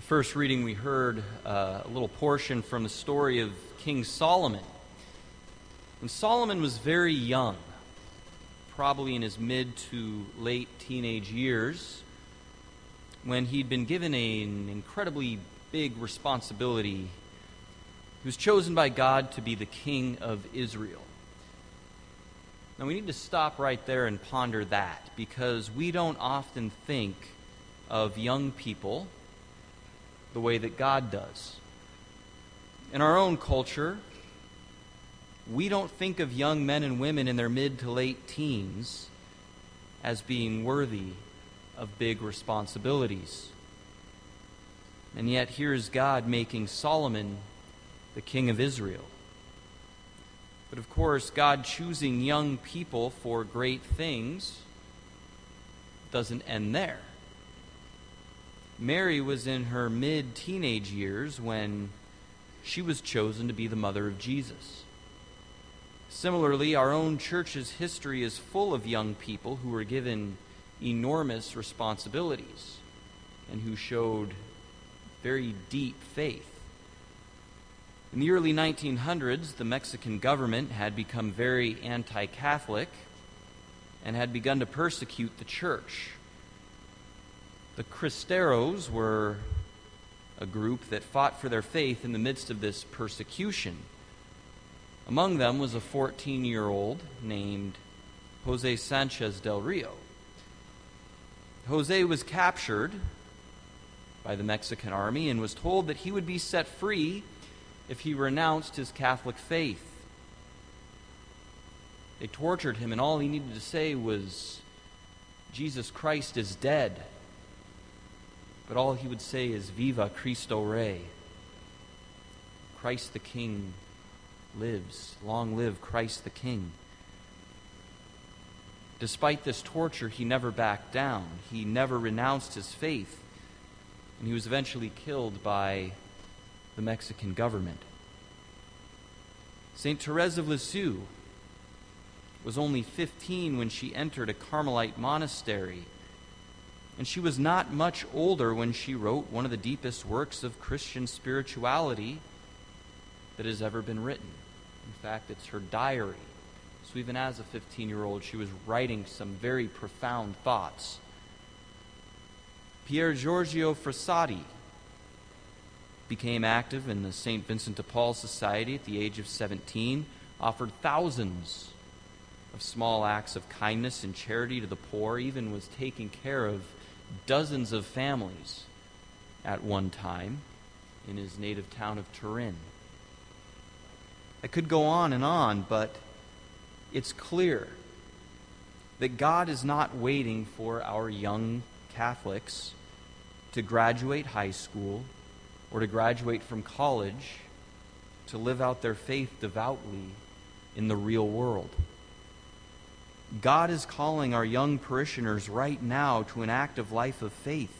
The first reading, we heard uh, a little portion from the story of King Solomon. When Solomon was very young, probably in his mid to late teenage years, when he'd been given an incredibly big responsibility, he was chosen by God to be the king of Israel. Now, we need to stop right there and ponder that because we don't often think of young people the way that God does. In our own culture, we don't think of young men and women in their mid to late teens as being worthy of big responsibilities. And yet, here is God making Solomon the king of Israel. But of course, God choosing young people for great things doesn't end there. Mary was in her mid teenage years when she was chosen to be the mother of Jesus. Similarly, our own church's history is full of young people who were given enormous responsibilities and who showed very deep faith. In the early 1900s, the Mexican government had become very anti Catholic and had begun to persecute the church. The Cristeros were a group that fought for their faith in the midst of this persecution. Among them was a 14 year old named Jose Sanchez del Rio. Jose was captured by the Mexican army and was told that he would be set free if he renounced his Catholic faith. They tortured him, and all he needed to say was, Jesus Christ is dead but all he would say is, Viva Cristo Rey. Christ the King lives. Long live Christ the King. Despite this torture, he never backed down. He never renounced his faith. And he was eventually killed by the Mexican government. St. Therese of Lisieux was only 15 when she entered a Carmelite monastery and she was not much older when she wrote one of the deepest works of Christian spirituality that has ever been written. In fact, it's her diary. So even as a 15 year old, she was writing some very profound thoughts. Pier Giorgio Frassati became active in the St. Vincent de Paul Society at the age of 17, offered thousands of small acts of kindness and charity to the poor, even was taking care of dozens of families at one time in his native town of Turin. I could go on and on, but it's clear that God is not waiting for our young Catholics to graduate high school or to graduate from college to live out their faith devoutly in the real world. God is calling our young parishioners right now to an active life of faith.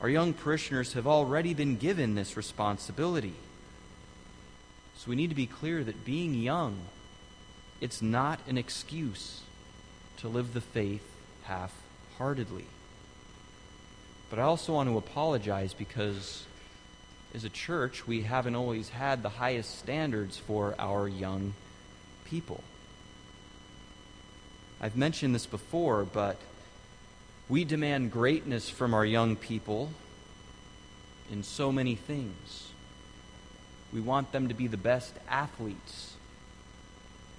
Our young parishioners have already been given this responsibility. So we need to be clear that being young, it's not an excuse to live the faith half heartedly. But I also want to apologize because as a church, we haven't always had the highest standards for our young people. I've mentioned this before, but we demand greatness from our young people in so many things. We want them to be the best athletes.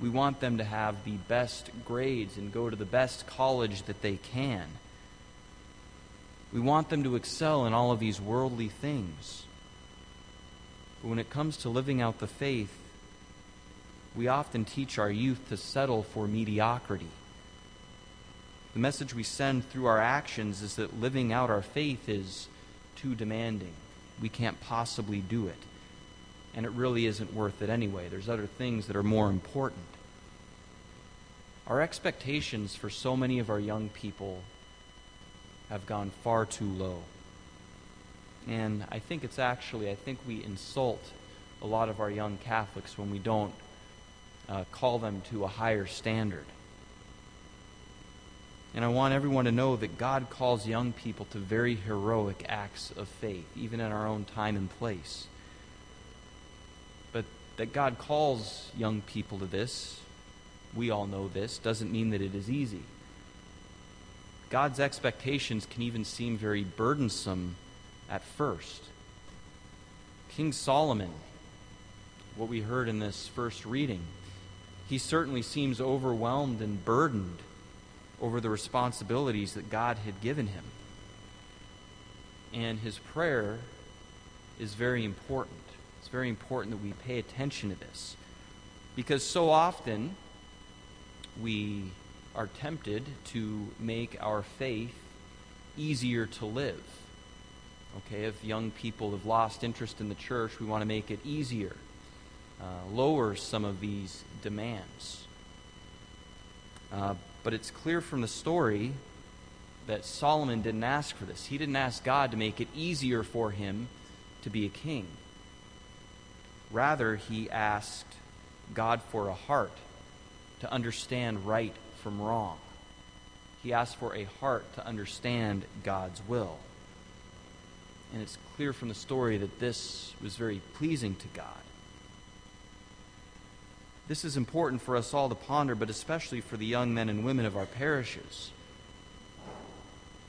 We want them to have the best grades and go to the best college that they can. We want them to excel in all of these worldly things. But when it comes to living out the faith, we often teach our youth to settle for mediocrity. The message we send through our actions is that living out our faith is too demanding. We can't possibly do it. And it really isn't worth it anyway. There's other things that are more important. Our expectations for so many of our young people have gone far too low. And I think it's actually, I think we insult a lot of our young Catholics when we don't uh, call them to a higher standard. And I want everyone to know that God calls young people to very heroic acts of faith, even in our own time and place. But that God calls young people to this, we all know this, doesn't mean that it is easy. God's expectations can even seem very burdensome at first. King Solomon, what we heard in this first reading, he certainly seems overwhelmed and burdened over the responsibilities that God had given him. And his prayer is very important. It's very important that we pay attention to this. Because so often we are tempted to make our faith easier to live. Okay, if young people have lost interest in the church, we want to make it easier, uh, lower some of these demands. Uh, but it's clear from the story that Solomon didn't ask for this. He didn't ask God to make it easier for him to be a king. Rather, he asked God for a heart to understand right from wrong. He asked for a heart to understand God's will. And it's clear from the story that this was very pleasing to God. This is important for us all to ponder, but especially for the young men and women of our parishes.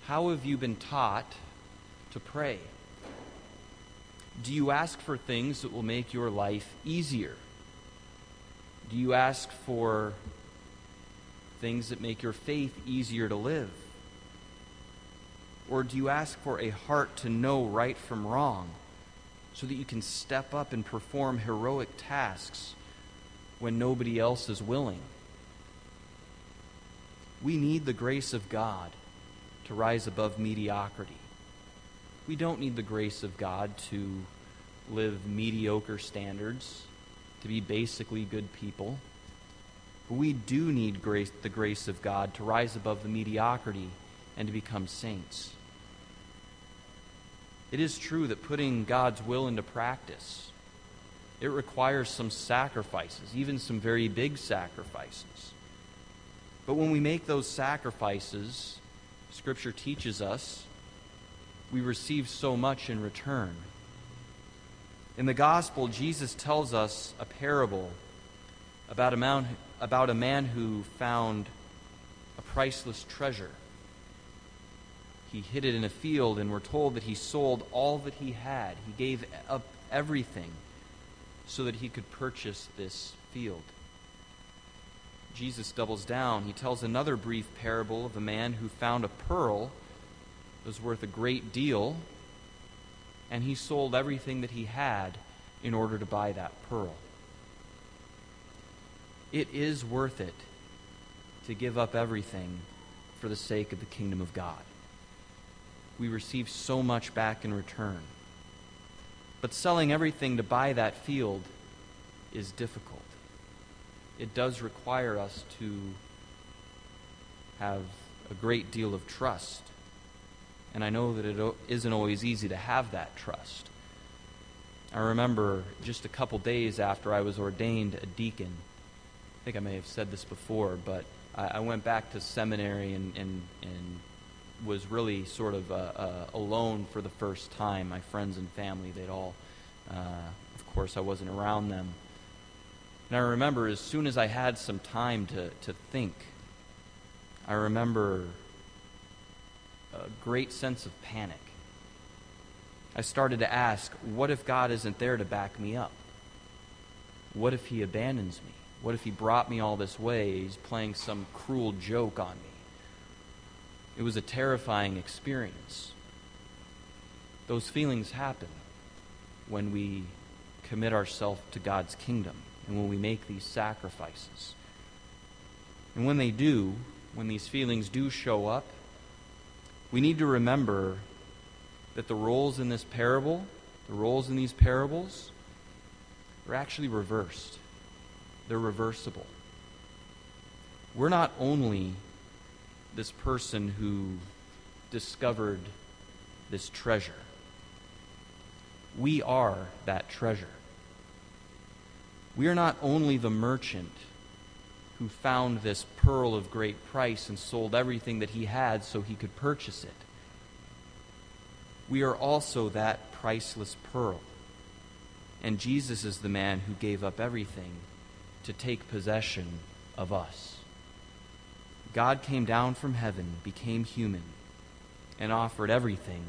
How have you been taught to pray? Do you ask for things that will make your life easier? Do you ask for things that make your faith easier to live? Or do you ask for a heart to know right from wrong so that you can step up and perform heroic tasks when nobody else is willing. We need the grace of God to rise above mediocrity. We don't need the grace of God to live mediocre standards, to be basically good people. But we do need grace, the grace of God to rise above the mediocrity and to become saints. It is true that putting God's will into practice it requires some sacrifices, even some very big sacrifices. But when we make those sacrifices, Scripture teaches us, we receive so much in return. In the Gospel, Jesus tells us a parable about a man, about a man who found a priceless treasure. He hid it in a field, and we're told that he sold all that he had. He gave up everything so that he could purchase this field. Jesus doubles down. He tells another brief parable of a man who found a pearl that was worth a great deal, and he sold everything that he had in order to buy that pearl. It is worth it to give up everything for the sake of the kingdom of God. We receive so much back in return. But selling everything to buy that field is difficult. It does require us to have a great deal of trust. And I know that it isn't always easy to have that trust. I remember just a couple days after I was ordained a deacon, I think I may have said this before, but I, went back to seminary and, and, and was really sort of uh, uh, alone for the first time. My friends and family, they'd all, uh, of course, I wasn't around them. And I remember as soon as I had some time to, to think, I remember a great sense of panic. I started to ask, what if God isn't there to back me up? What if He abandons me? What if He brought me all this way? He's playing some cruel joke on me. It was a terrifying experience. Those feelings happen when we commit ourselves to God's kingdom and when we make these sacrifices. And when they do, when these feelings do show up, we need to remember that the roles in this parable, the roles in these parables, are actually reversed. They're reversible. We're not only this person who discovered this treasure. We are that treasure. We are not only the merchant who found this pearl of great price and sold everything that he had so he could purchase it. We are also that priceless pearl. And Jesus is the man who gave up everything to take possession of us. God came down from heaven, became human, and offered everything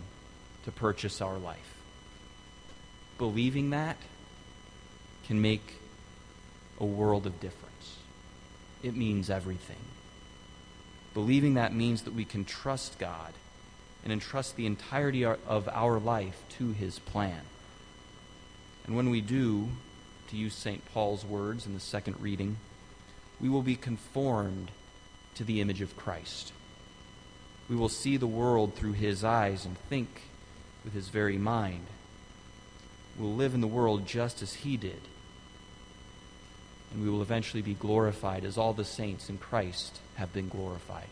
to purchase our life. Believing that can make a world of difference. It means everything. Believing that means that we can trust God and entrust the entirety of our life to his plan. And when we do, to use St. Paul's words in the second reading, we will be conformed to the image of Christ. We will see the world through his eyes and think with his very mind. We'll live in the world just as he did. And we will eventually be glorified as all the saints in Christ have been glorified.